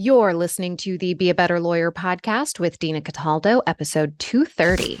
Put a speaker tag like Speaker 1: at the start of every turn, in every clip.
Speaker 1: You're listening to the Be a Better Lawyer podcast with Dina Cataldo, episode 230.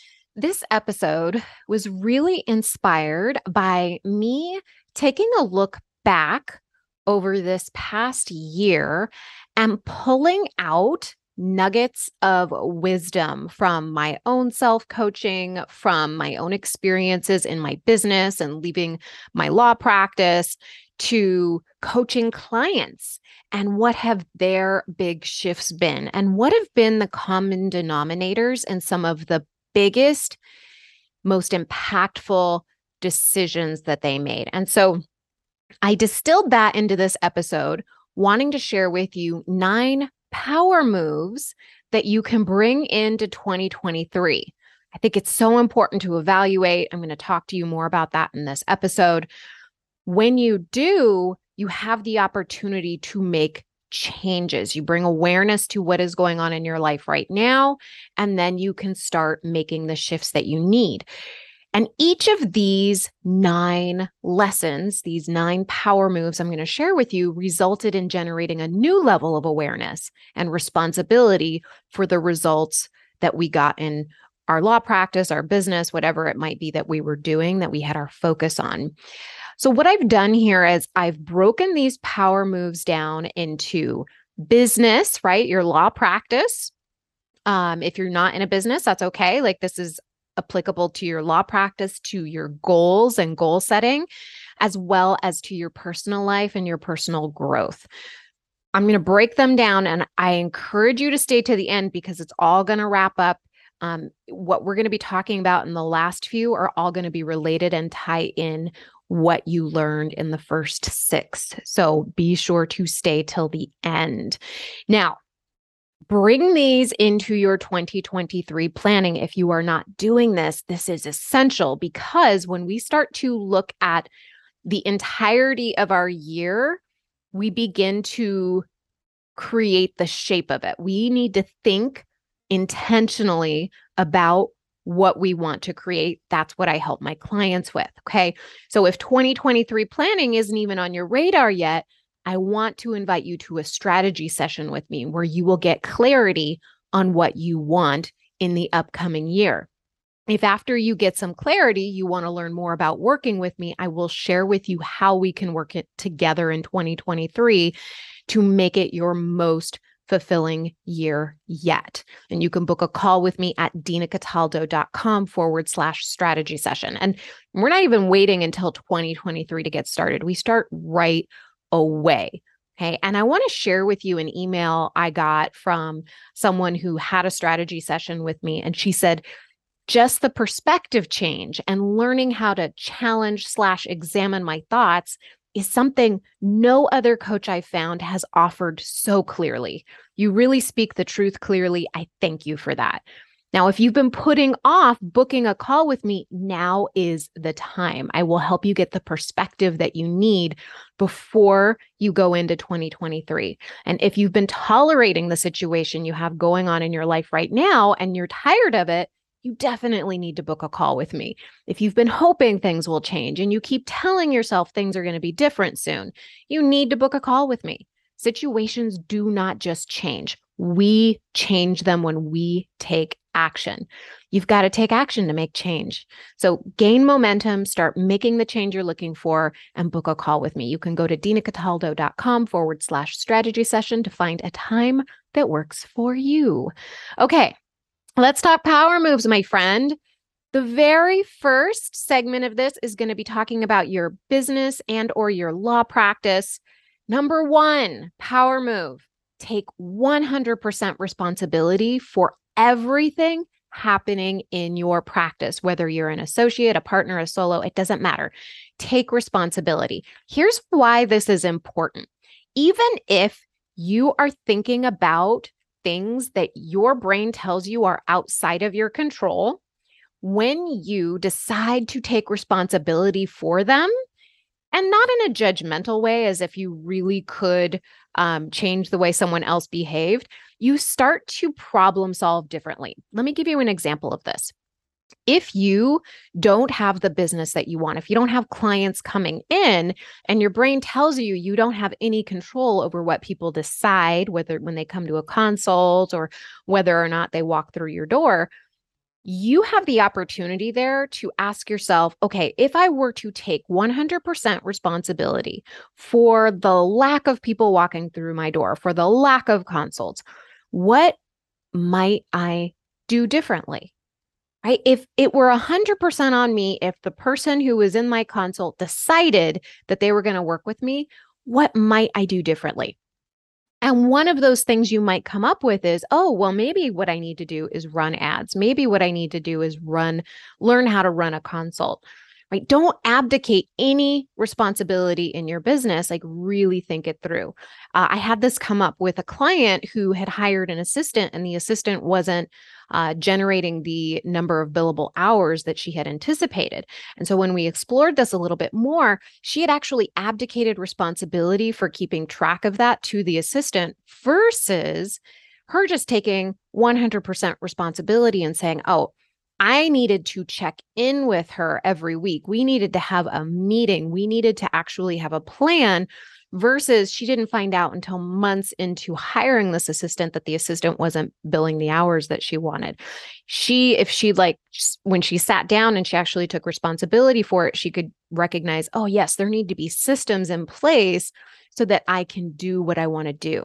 Speaker 1: This episode was really inspired by me taking a look back over this past year and pulling out nuggets of wisdom from my own self coaching, from my own experiences in my business and leaving my law practice to coaching clients and what have their big shifts been and what have been the common denominators in some of the biggest, most impactful decisions that they made. And so I distilled that into this episode, wanting to share with you nine power moves that you can bring into 2023. I think it's so important to evaluate. I'm going to talk to you more about that in this episode. When you do, you have the opportunity to make changes. You bring awareness to what is going on in your life right now, and then you can start making the shifts that you need. And each of these nine lessons, these nine power moves I'm going to share with you, resulted in generating a new level of awareness and responsibility for the results that we got in our law practice, our business, whatever it might be that we were doing, that we had our focus on. So, what I've done here is I've broken these power moves down into business, right? Your law practice. Um, if you're not in a business, that's okay. Like this is applicable to your law practice, to your goals and goal setting, as well as to your personal life and your personal growth. I'm going to break them down and I encourage you to stay to the end because it's all going to wrap up. Um, what we're going to be talking about in the last few are all going to be related and tie in what you learned in the first six. So be sure to stay till the end. Now, bring these into your 2023 planning. If you are not doing this, this is essential because when we start to look at the entirety of our year, we begin to create the shape of it. We need to think intentionally about what we want to create. That's what I help my clients with. Okay. So if 2023 planning isn't even on your radar yet, I want to invite you to a strategy session with me where you will get clarity on what you want in the upcoming year. If after you get some clarity, you want to learn more about working with me, I will share with you how we can work it together in 2023 to make it your most fulfilling year yet. And you can book a call with me at dinacataldo.com forward slash strategy session. And we're not even waiting until 2023 to get started. We start right away. Okay. And I want to share with you an email I got from someone who had a strategy session with me. And she said, just the perspective change and learning how to challenge slash examine my thoughts is something no other coach I've found has offered so clearly. You really speak the truth clearly. I thank you for that. Now, if you've been putting off booking a call with me, now is the time. I will help you get the perspective that you need before you go into 2023. And if you've been tolerating the situation you have going on in your life right now and you're tired of it, you definitely need to book a call with me. If you've been hoping things will change and you keep telling yourself things are going to be different soon, you need to book a call with me. Situations do not just change. We change them when we take action. You've got to take action to make change. So gain momentum, start making the change you're looking for, and book a call with me. You can go to dinacataldo.com forward slash strategy session to find a time that works for you. Okay, Let's talk power moves, my friend. The very first segment of this is going to be talking about your business and or your law practice. Number 1, power move. Take 100% responsibility for everything happening in your practice, whether you're an associate, a partner, a solo, it doesn't matter. Take responsibility. Here's why this is important. Even if you are thinking about things that your brain tells you are outside of your control, when you decide to take responsibility for them, and not in a judgmental way, as if you really could um, change the way someone else behaved, you start to problem solve differently. Let me give you an example of this. If you don't have the business that you want, if you don't have clients coming in and your brain tells you you don't have any control over what people decide, whether when they come to a consult or whether or not they walk through your door, you have the opportunity there to ask yourself okay, if I were to take 100% responsibility for the lack of people walking through my door, for the lack of consults, what might I do differently? Right? If it were 100% on me, if the person who was in my consult decided that they were going to work with me, what might I do differently? And one of those things you might come up with is, oh, well, maybe what I need to do is run ads. Maybe what I need to do is run, learn how to run a consult, right? Don't abdicate any responsibility in your business. Like, really think it through. Uh, I had this come up with a client who had hired an assistant, and the assistant wasn't uh, generating the number of billable hours that she had anticipated. And so when we explored this a little bit more, she had actually abdicated responsibility for keeping track of that to the assistant versus her just taking 100% responsibility and saying, oh, I needed to check in with her every week. We needed to have a meeting. We needed to actually have a plan versus she didn't find out until months into hiring this assistant that the assistant wasn't billing the hours that she wanted. She, if she like, when she sat down and she actually took responsibility for it, she could recognize, oh, yes, there need to be systems in place so that I can do what I want to do.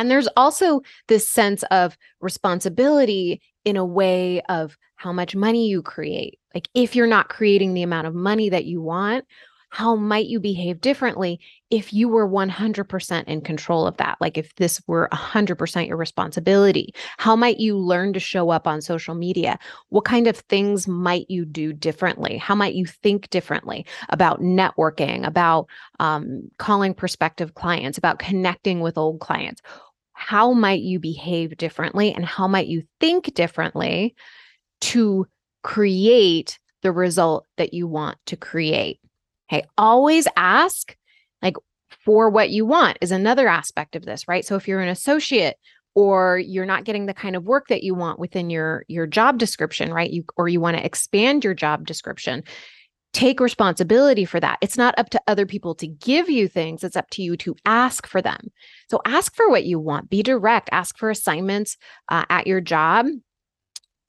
Speaker 1: And there's also this sense of responsibility in a way of how much money you create. Like, if you're not creating the amount of money that you want, how might you behave differently if you were 100% in control of that? Like if this were 100% your responsibility, how might you learn to show up on social media? What kind of things might you do differently? How might you think differently about networking, about um, calling prospective clients, about connecting with old clients? How might you behave differently and how might you think differently to create the result that you want to create? Okay. Always ask like for what you want is another aspect of this, right? So if you're an associate or you're not getting the kind of work that you want within your your job description, right? You or you want to expand your job description, take responsibility for that. It's not up to other people to give you things, it's up to you to ask for them. So ask for what you want, be direct, ask for assignments uh, at your job.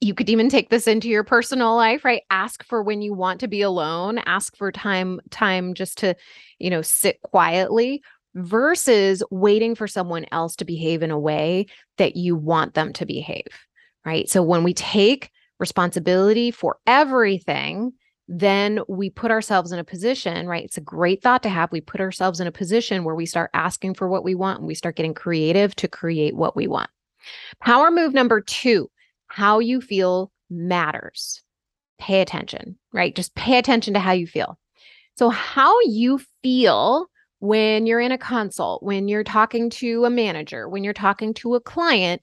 Speaker 1: You could even take this into your personal life right? Ask for when you want to be alone. Ask for time time just to you know sit quietly versus waiting for someone else to behave in a way that you want them to behave right? So when we take responsibility for everything then we put ourselves in a position right it's a great thought to have we put ourselves in a position where we start asking for what we want and we start getting creative to create what we want power move number 2 how you feel matters. Pay attention, right? Just pay attention to how you feel. So, how you feel when you're in a consult, when you're talking to a manager, when you're talking to a client,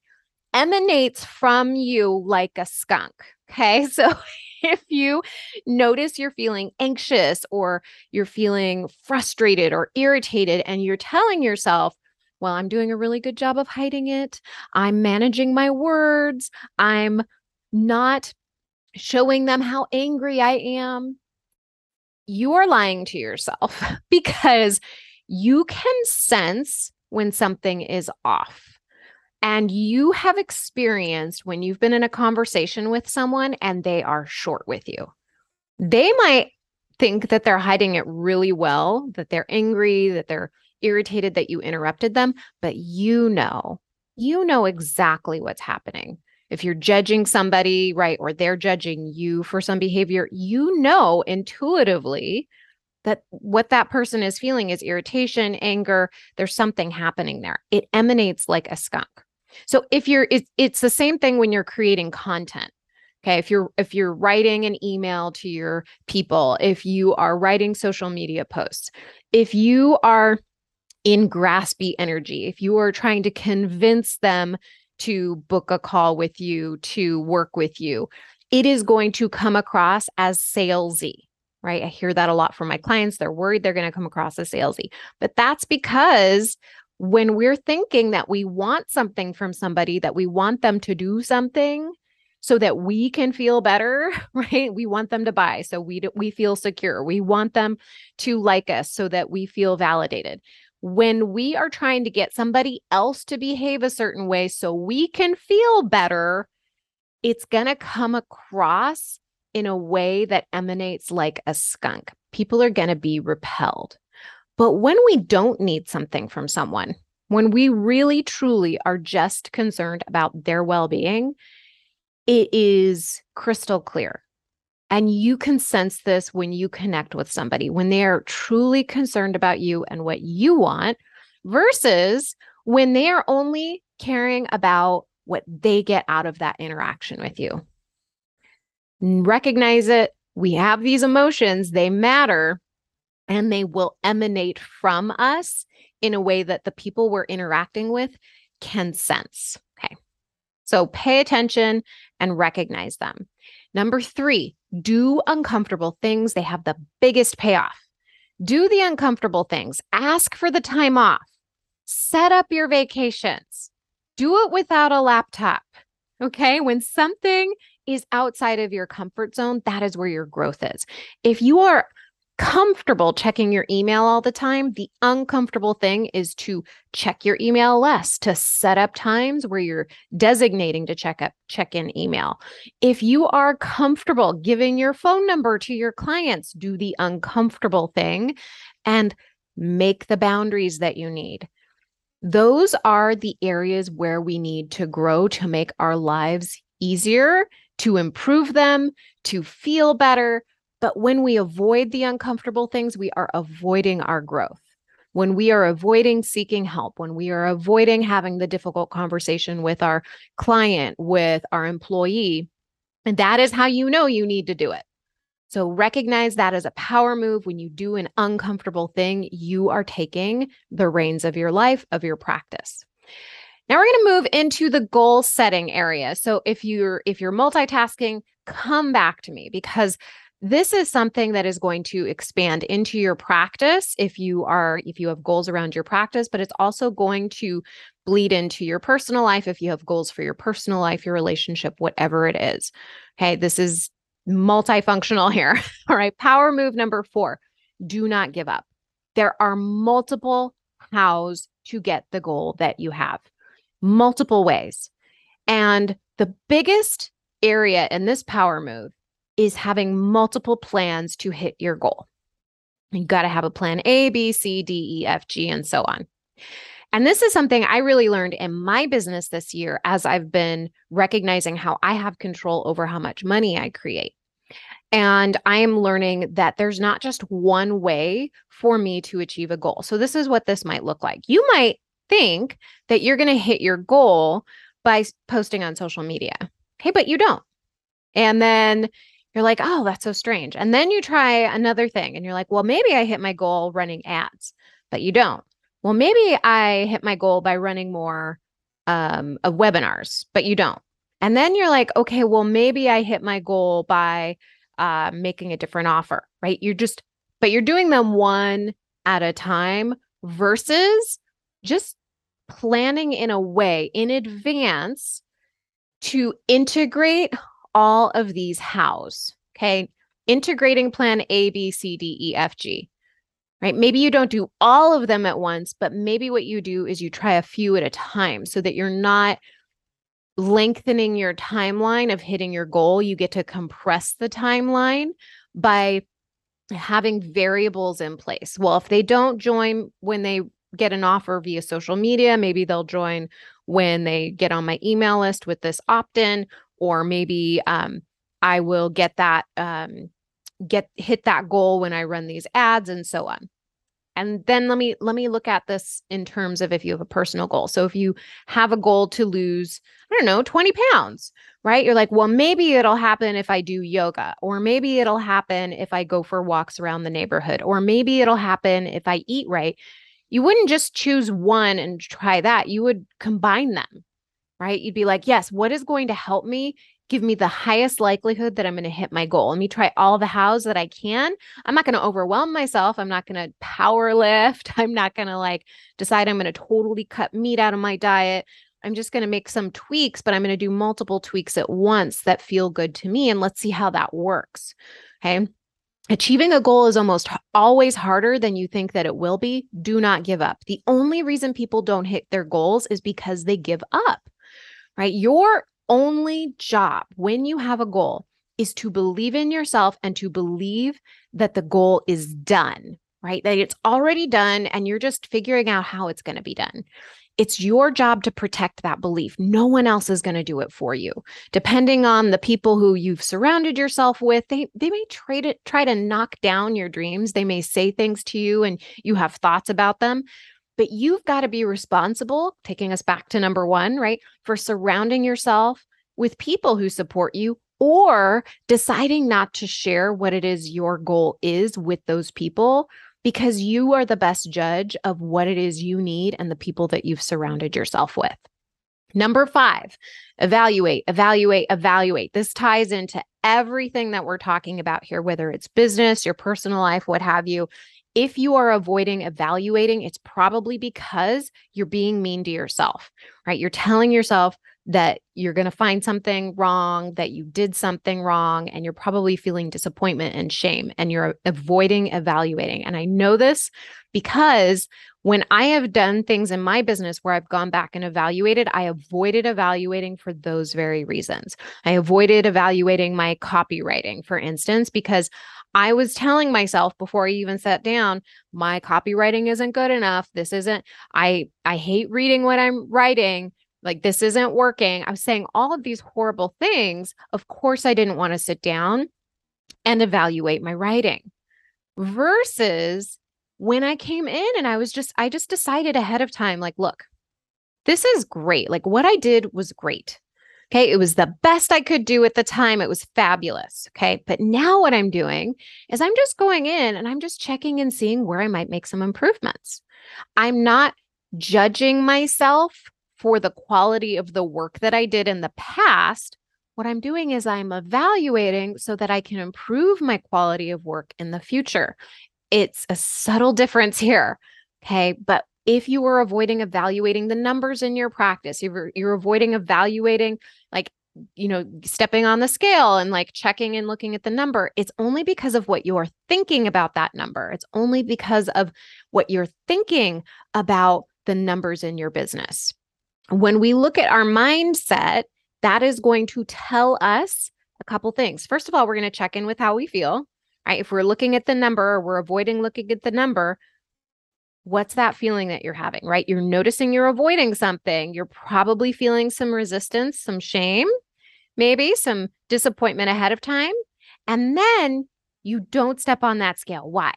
Speaker 1: emanates from you like a skunk. Okay. So, if you notice you're feeling anxious or you're feeling frustrated or irritated, and you're telling yourself, well, I'm doing a really good job of hiding it. I'm managing my words. I'm not showing them how angry I am. You are lying to yourself because you can sense when something is off. And you have experienced when you've been in a conversation with someone and they are short with you. They might think that they're hiding it really well, that they're angry, that they're irritated that you interrupted them, but you know, you know exactly what's happening. If you're judging somebody, right, or they're judging you for some behavior, you know intuitively that what that person is feeling is irritation, anger, there's something happening there. It emanates like a skunk. So if you're it's, it's the same thing when you're creating content. Okay, if you're if you're writing an email to your people, if you are writing social media posts, if you are in graspy energy, if you are trying to convince them to book a call with you, to work with you, it is going to come across as salesy, right? I hear that a lot from my clients. They're worried they're going to come across as salesy, but that's because when we're thinking that we want something from somebody, that we want them to do something, so that we can feel better, right? We want them to buy so we we feel secure. We want them to like us so that we feel validated. When we are trying to get somebody else to behave a certain way so we can feel better, it's going to come across in a way that emanates like a skunk. People are going to be repelled. But when we don't need something from someone, when we really truly are just concerned about their well being, it is crystal clear. And you can sense this when you connect with somebody, when they are truly concerned about you and what you want, versus when they are only caring about what they get out of that interaction with you. Recognize it. We have these emotions, they matter, and they will emanate from us in a way that the people we're interacting with can sense. Okay. So pay attention and recognize them. Number three, do uncomfortable things. They have the biggest payoff. Do the uncomfortable things. Ask for the time off. Set up your vacations. Do it without a laptop. Okay. When something is outside of your comfort zone, that is where your growth is. If you are comfortable checking your email all the time, the uncomfortable thing is to check your email less, to set up times where you're designating to check up check in email. If you are comfortable giving your phone number to your clients, do the uncomfortable thing and make the boundaries that you need. Those are the areas where we need to grow to make our lives easier, to improve them, to feel better, but when we avoid the uncomfortable things, we are avoiding our growth. When we are avoiding seeking help, when we are avoiding having the difficult conversation with our client, with our employee, and that is how you know you need to do it. So recognize that as a power move. When you do an uncomfortable thing, you are taking the reins of your life, of your practice. Now we're going to move into the goal setting area. So if you're if you're multitasking, come back to me because this is something that is going to expand into your practice if you are if you have goals around your practice but it's also going to bleed into your personal life if you have goals for your personal life your relationship whatever it is. Okay this is multifunctional here. All right power move number 4 do not give up. There are multiple hows to get the goal that you have multiple ways. And the biggest area in this power move is having multiple plans to hit your goal. You got to have a plan A, B, C, D, E, F, G, and so on. And this is something I really learned in my business this year as I've been recognizing how I have control over how much money I create. And I am learning that there's not just one way for me to achieve a goal. So, this is what this might look like. You might think that you're going to hit your goal by posting on social media. Okay, but you don't. And then you're like, oh, that's so strange. And then you try another thing and you're like, well, maybe I hit my goal running ads, but you don't. Well, maybe I hit my goal by running more um, of webinars, but you don't. And then you're like, okay, well, maybe I hit my goal by uh, making a different offer, right? You're just, but you're doing them one at a time versus just planning in a way in advance to integrate all of these hows. Okay. Integrating plan A, B, C, D, E, F, G. Right. Maybe you don't do all of them at once, but maybe what you do is you try a few at a time so that you're not lengthening your timeline of hitting your goal. You get to compress the timeline by having variables in place. Well, if they don't join when they get an offer via social media, maybe they'll join when they get on my email list with this opt in, or maybe um, I will get that um, get hit that goal when I run these ads and so on. And then let me let me look at this in terms of if you have a personal goal. So if you have a goal to lose, I don't know, 20 pounds, right? You're like, well, maybe it'll happen if I do yoga, or maybe it'll happen if I go for walks around the neighborhood, or maybe it'll happen if I eat right. you wouldn't just choose one and try that. You would combine them, right? You'd be like, yes, what is going to help me give me the highest likelihood that I'm going to hit my goal? Let me try all the hows that I can. I'm not going to overwhelm myself. I'm not going to power lift. I'm not going to like decide I'm going to totally cut meat out of my diet. I'm just going to make some tweaks, but I'm going to do multiple tweaks at once that feel good to me. And let's see how that works. Okay. Achieving a goal is almost always harder than you think that it will be. Do not give up. The only reason people don't hit their goals is because they give up, right? Your only job when you have a goal is to believe in yourself and to believe that the goal is done, right? That it's already done and you're just figuring out how it's going to be done. It's your job to protect that belief. No one else is going to do it for you. Depending on the people who you've surrounded yourself with, they they may try to try to knock down your dreams. They may say things to you and you have thoughts about them. But you've got to be responsible, taking us back to number 1, right? For surrounding yourself with people who support you or deciding not to share what it is your goal is with those people because you are the best judge of what it is you need and the people that you've surrounded yourself with. Number five, evaluate, evaluate, evaluate. This ties into everything that we're talking about here, whether it's business, your personal life, what have you. If you are avoiding evaluating, it's probably because you're being mean to yourself, right? You're telling yourself, that you're going to find something wrong, that you did something wrong, and you're probably feeling disappointment and shame, and you're avoiding evaluating. And I know this because when I have done things in my business where I've gone back and evaluated, I avoided evaluating for those very reasons. I avoided evaluating my copywriting, for instance, because I was telling myself before I even sat down, my copywriting isn't good enough. This isn't I I hate reading what I'm writing like this isn't working. I was saying all of these horrible things. Of course, I didn't want to sit down and evaluate my writing versus when I came in and I was just, I just decided ahead of time, like, look, this is great. Like what I did was great. Okay. It was the best I could do at the time. It was fabulous. Okay. But now what I'm doing is I'm just going in and I'm just checking and seeing where I might make some improvements. I'm not judging myself for the quality of the work that I did in the past, what I'm doing is I'm evaluating so that I can improve my quality of work in the future. It's a subtle difference here. Okay. But if you are avoiding evaluating the numbers in your practice, you're, you're avoiding evaluating, you know, stepping on the scale and like checking and looking at the number, it's only because of what you're thinking about that number. It's only because of what you're thinking about the numbers in your business when we look at our mindset, that is going to tell us a couple things. First of all, we're going to check in with how we feel, right? If we're looking at the number or we're avoiding looking at the number, what's that feeling that you're having, right? You're noticing you're avoiding something. You're probably feeling some resistance, some shame, maybe some disappointment ahead of time. And then you don't step on that scale. Why?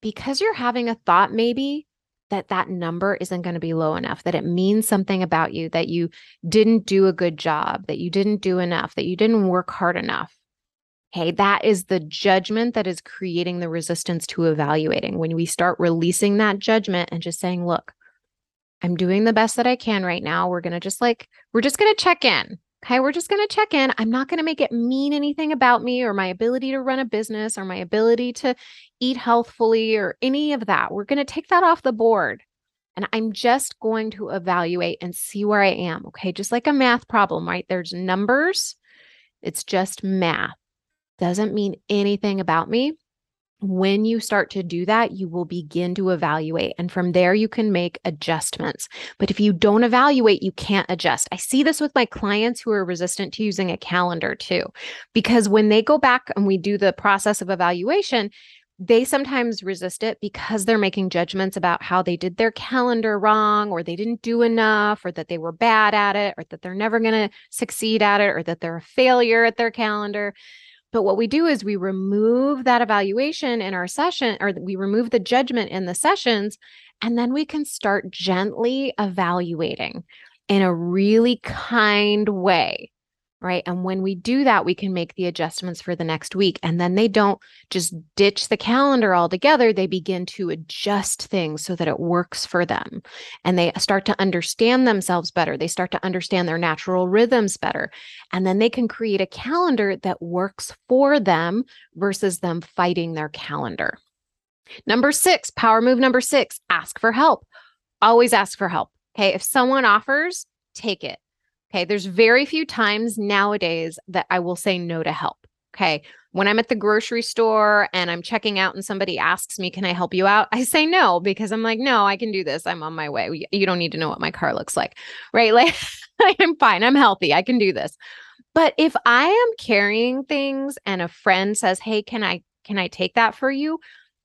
Speaker 1: Because you're having a thought, maybe that that number isn't going to be low enough, that it means something about you, that you didn't do a good job, that you didn't do enough, that you didn't work hard enough. Okay, that is the judgment that is creating the resistance to evaluating. When we start releasing that judgment and just saying, look, I'm doing the best that I can right now. We're going to just like, we're just going to check in. Okay, we're just going to check in. I'm not going to make it mean anything about me or my ability to run a business or my ability to eat healthfully or any of that. We're going to take that off the board. And I'm just going to evaluate and see where I am. Okay, just like a math problem, right? There's numbers, it's just math. Doesn't mean anything about me when you start to do that, you will begin to evaluate. And from there, you can make adjustments. But if you don't evaluate, you can't adjust. I see this with my clients who are resistant to using a calendar too, because when they go back and we do the process of evaluation, they sometimes resist it because they're making judgments about how they did their calendar wrong, or they didn't do enough, or that they were bad at it, or that they're never going to succeed at it, or that they're a failure at their calendar. But what we do is we remove that evaluation in our session, or we remove the judgment in the sessions, and then we can start gently evaluating in a really kind way, right? And when we do that, we can make the adjustments for the next week. And then they don't just ditch the calendar altogether. They begin to adjust things so that it works for them. And they start to understand themselves better. They start to understand their natural rhythms better. And then they can create a calendar that works for them versus them fighting their calendar. Number six, power move number six, ask for help. Always ask for help. Okay. If someone offers, take it. Okay. There's very few times nowadays that I will say no to help. Okay. When I'm at the grocery store and I'm checking out and somebody asks me, Can I help you out? I say no because I'm like, No, I can do this. I'm on my way. You don't need to know what my car looks like. Right. Like, I'm fine. I'm healthy. I can do this. But if I am carrying things and a friend says, Hey, can I, can I take that for you?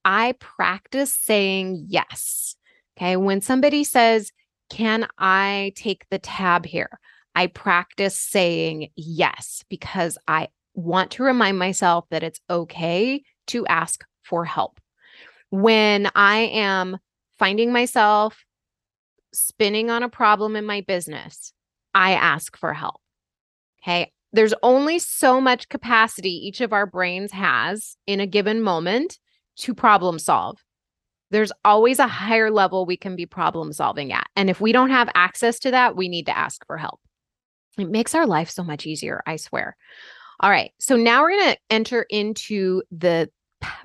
Speaker 1: I practice saying yes. Okay. When somebody says, Can I take the tab here? I practice saying yes because I want to remind myself that it's okay to ask for help. When I am finding myself spinning on a problem in my business, I ask for help. Okay. There's only so much capacity each of our brains has in a given moment to problem solve. There's always a higher level we can be problem solving at. And if we don't have access to that, we need to ask for help. It makes our life so much easier, I swear. All right. So now we're going to enter into the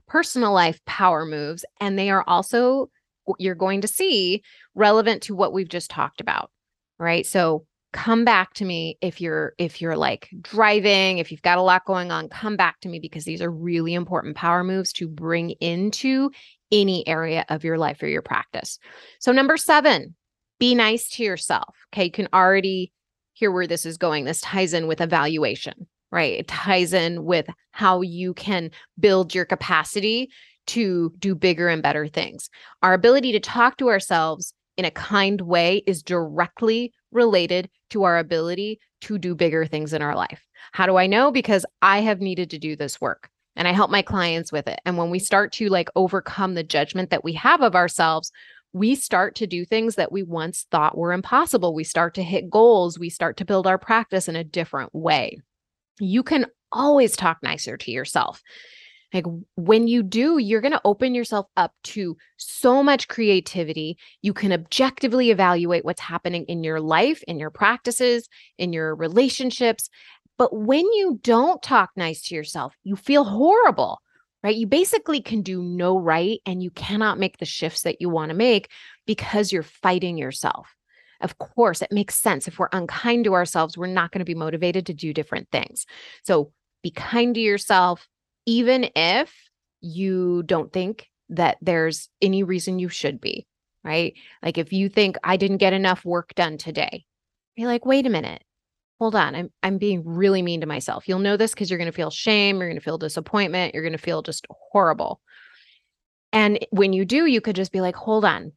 Speaker 1: personal life power moves, and they are also, you're going to see, relevant to what we've just talked about. Right. So come back to me if you're if you're like driving if you've got a lot going on come back to me because these are really important power moves to bring into any area of your life or your practice so number 7 be nice to yourself okay you can already hear where this is going. This ties in with evaluation, right? It ties in with how you can build your capacity to do bigger and better things. Our ability to talk to ourselves in a kind way is directly related to our ability to do bigger things in our life. How do I know? Because I have needed to do this work and I help my clients with it. And when we start to like overcome the judgment that we have of ourselves, we start to do things that we once thought were impossible. We start to hit goals. We start to build our practice in a different way. You can always talk nicer to yourself. Like when you do, you're going to open yourself up to so much creativity. You can objectively evaluate what's happening in your life, in your practices, in your relationships. But when you don't talk nice to yourself, you feel horrible right? You basically can do no right and you cannot make the shifts that you want to make because you're fighting yourself. Of course, it makes sense. If we're unkind to ourselves, we're not going to be motivated to do different things. So be kind to yourself, even if you don't think that there's any reason you should be, right? Like if you think I didn't get enough work done today, you're like, wait a minute hold on, I'm I'm being really mean to myself. You'll know this because you're going to feel shame, you're going to feel disappointment, you're going to feel just horrible. And when you do, you could just be like, hold on.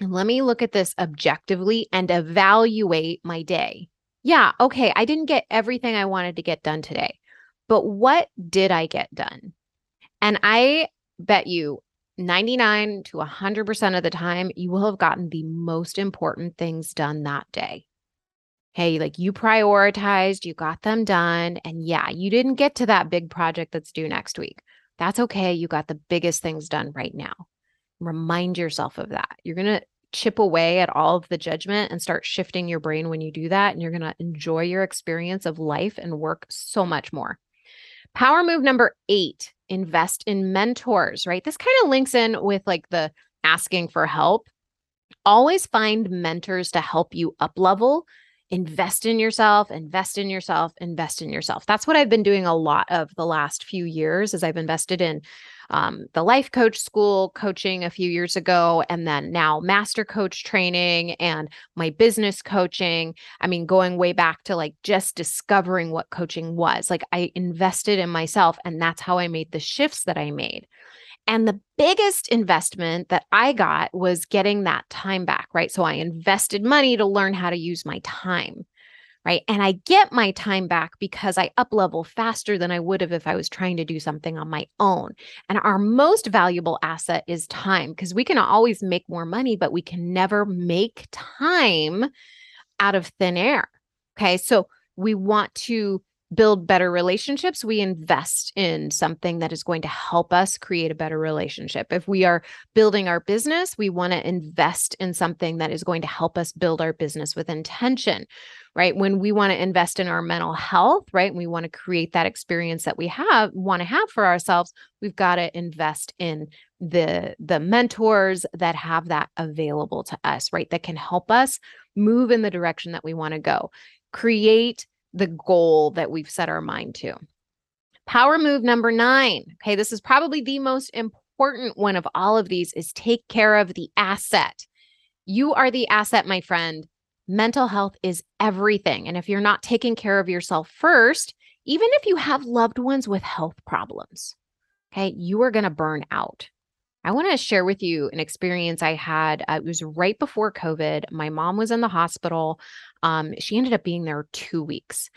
Speaker 1: Let me look at this objectively and evaluate my day. Yeah, okay, I didn't get everything I wanted to get done today. But what did I get done? And I bet you 99 to 100% of the time, you will have gotten the most important things done that day. Hey, like you prioritized, you got them done. And yeah, you didn't get to that big project that's due next week. That's okay. You got the biggest things done right now. Remind yourself of that. You're going to chip away at all of the judgment and start shifting your brain when you do that. And you're going to enjoy your experience of life and work so much more. Power move number eight invest in mentors, right? This kind of links in with like the asking for help. Always find mentors to help you up level invest in yourself, invest in yourself, invest in yourself. That's what I've been doing a lot of the last few years as I've invested in um, the life coach school coaching a few years ago, and then now master coach training and my business coaching. I mean, going way back to like just discovering what coaching was. Like I invested in myself, and that's how I made the shifts that I made. And the biggest investment that I got was getting that time back, right? So I invested money to learn how to use my time, right? And I get my time back because I up level faster than I would have if I was trying to do something on my own. And our most valuable asset is time because we can always make more money, but we can never make time out of thin air. Okay. So we want to build better relationships, we invest in something that is going to help us create a better relationship. If we are building our business, we want to invest in something that is going to help us build our business with intention, right? When we want to invest in our mental health, right? We want to create that experience that we have want to have for ourselves, we've got to invest in the the mentors that have that available to us, right? That can help us move in the direction that we want to go. Create the goal that we've set our mind to. Power move number nine. Okay, this is probably the most important one of all of these is take care of the asset. You are the asset, my friend. Mental health is everything. And if you're not taking care of yourself first, even if you have loved ones with health problems, okay, you are going to burn out. I want to share with you an experience I had. Uh, it was right before COVID. My mom was in the hospital. Um, she ended up being there two weeks.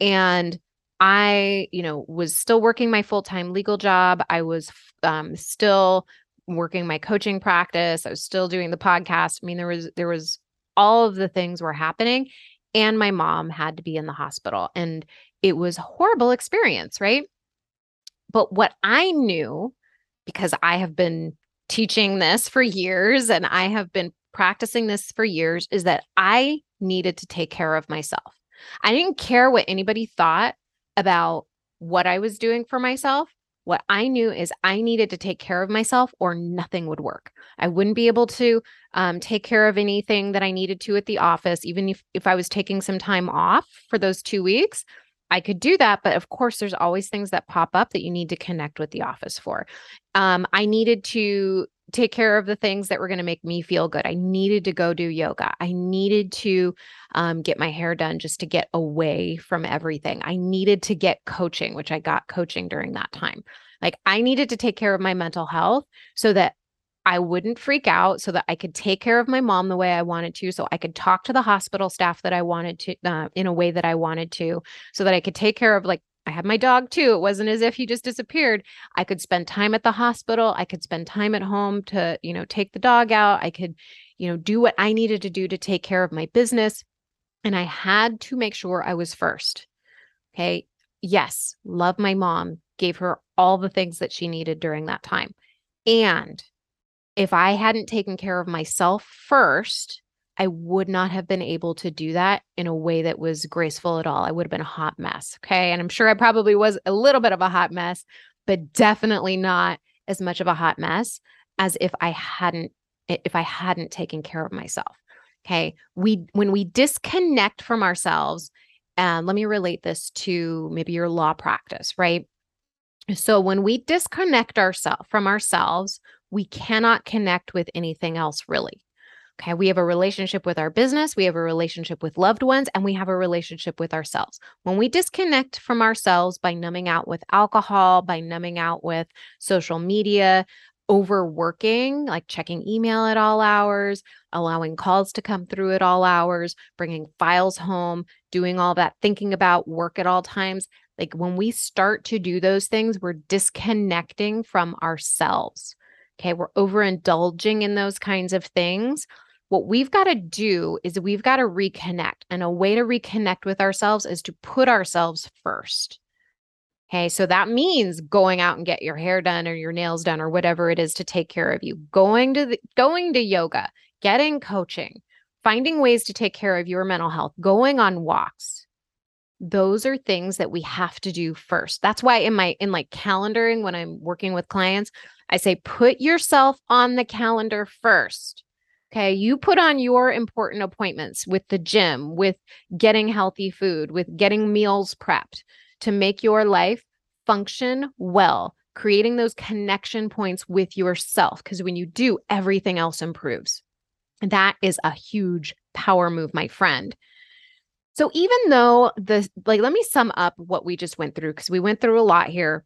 Speaker 1: And I, you know, was still working my full time legal job. I was um, still working my coaching practice. I was still doing the podcast. I mean, there was, there was all of the things were happening. And my mom had to be in the hospital. And it was a horrible experience, right? But what I knew because I have been teaching this for years and I have been practicing this for years is that I needed to take care of myself. I didn't care what anybody thought about what I was doing for myself. What I knew is I needed to take care of myself or nothing would work. I wouldn't be able to um, take care of anything that I needed to at the office, even if, if I was taking some time off for those two weeks. I could do that, but of course, there's always things that pop up that you need to connect with the office for. Um, I needed to take care of the things that were going to make me feel good. I needed to go do yoga. I needed to um, get my hair done just to get away from everything. I needed to get coaching, which I got coaching during that time. Like I needed to take care of my mental health so that I wouldn't freak out so that I could take care of my mom the way I wanted to. So I could talk to the hospital staff that I wanted to uh, in a way that I wanted to, so that I could take care of like I had my dog too. It wasn't as if he just disappeared. I could spend time at the hospital. I could spend time at home to, you know, take the dog out. I could, you know, do what I needed to do to take care of my business. And I had to make sure I was first. Okay. Yes, love my mom, gave her all the things that she needed during that time. And if I hadn't taken care of myself first, I would not have been able to do that in a way that was graceful at all. I would have been a hot mess. Okay. And I'm sure I probably was a little bit of a hot mess, but definitely not as much of a hot mess as if I hadn't if I hadn't taken care of myself. Okay. We when we disconnect from ourselves, and let me relate this to maybe your law practice, right? So when we disconnect ourselves from ourselves, we cannot connect with anything else really. Okay. We have a relationship with our business, we have a relationship with loved ones, and we have a relationship with ourselves. When we disconnect from ourselves by numbing out with alcohol, by numbing out with social media, overworking, like checking email at all hours, allowing calls to come through at all hours, bringing files home, doing all that, thinking about work at all times. Like when we start to do those things, we're disconnecting from ourselves. Okay. We're overindulging in those kinds of things. What we've got to do is we've got to reconnect. And a way to reconnect with ourselves is to put ourselves first. Okay. So that means going out and get your hair done or your nails done or whatever it is to take care of you. Going to the, going to yoga, getting coaching, finding ways to take care of your mental health, going on walks. Those are things that we have to do first. That's why in my in like calendaring when I'm working with clients, I say, put yourself on the calendar first. Okay. You put on your important appointments with the gym, with getting healthy food, with getting meals prepped to make your life function well, creating those connection points with yourself. Because when you do, everything else improves. That is a huge power move, my friend. So even though the like let me sum up what we just went through because we went through a lot here.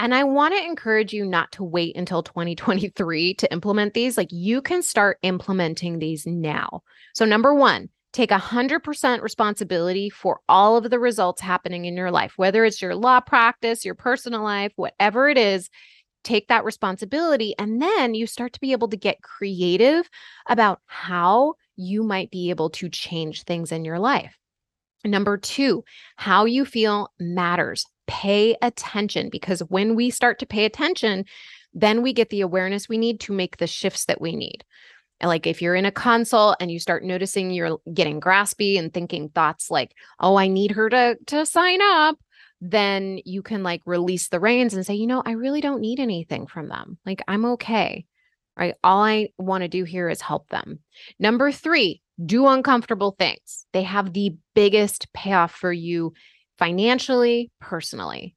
Speaker 1: And I want to encourage you not to wait until 2023 to implement these. Like you can start implementing these now. So, number one, take 100% responsibility for all of the results happening in your life, whether it's your law practice, your personal life, whatever it is. Take that responsibility. And then you start to be able to get creative about how you might be able to change things in your life. Number two, how you feel matters. Pay attention because when we start to pay attention, then we get the awareness we need to make the shifts that we need. Like if you're in a consult and you start noticing you're getting graspy and thinking thoughts like, "Oh, I need her to to sign up," then you can like release the reins and say, "You know, I really don't need anything from them. Like I'm okay." Right? All I want to do here is help them. Number 3, do uncomfortable things. They have the biggest payoff for you financially, personally.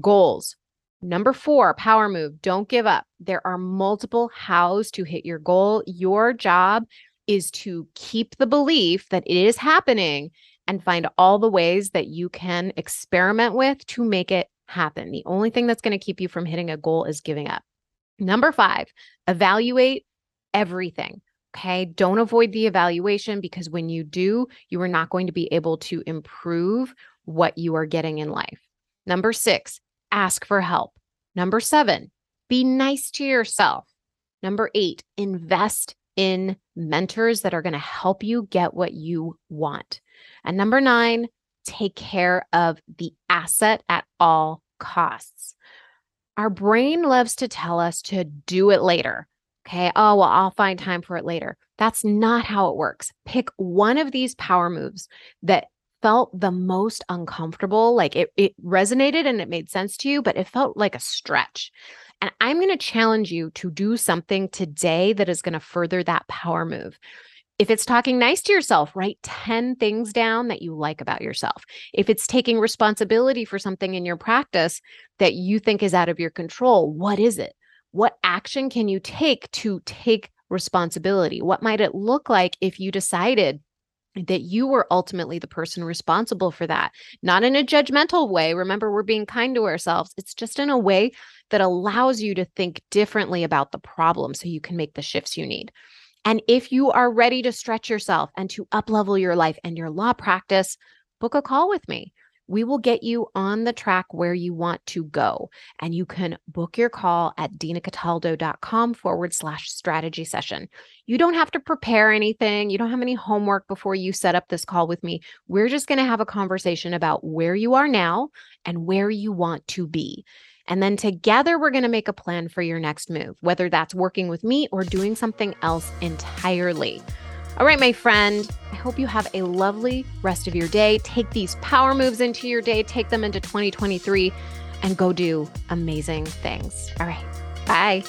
Speaker 1: Goals. Number four, power move. Don't give up. There are multiple hows to hit your goal. Your job is to keep the belief that it is happening and find all the ways that you can experiment with to make it happen. The only thing that's going to keep you from hitting a goal is giving up. Number five, evaluate everything. Okay. Don't avoid the evaluation because when you do, you are not going to be able to improve what you are getting in life. Number six, ask for help. Number seven, be nice to yourself. Number eight, invest in mentors that are going to help you get what you want. And number nine, take care of the asset at all costs. Our brain loves to tell us to do it later. Okay. Oh, well, I'll find time for it later. That's not how it works. Pick one of these power moves that felt the most uncomfortable. Like it, it resonated and it made sense to you, but it felt like a stretch. And I'm going to challenge you to do something today that is going to further that power move. If it's talking nice to yourself, write 10 things down that you like about yourself. If it's taking responsibility for something in your practice that you think is out of your control, what is it? what action can you take to take responsibility? What might it look like if you decided that you were ultimately the person responsible for that? Not in a judgmental way. Remember, we're being kind to ourselves. It's just in a way that allows you to think differently about the problem so you can make the shifts you need. And if you are ready to stretch yourself and to uplevel your life and your law practice, book a call with me we will get you on the track where you want to go. And you can book your call at dinacataldo.com forward slash strategy session. You don't have to prepare anything. You don't have any homework before you set up this call with me. We're just going to have a conversation about where you are now and where you want to be. And then together, we're going to make a plan for your next move, whether that's working with me or doing something else entirely. All right, my friend, I hope you have a lovely rest of your day. Take these power moves into your day, take them into 2023, and go do amazing things. All right, bye.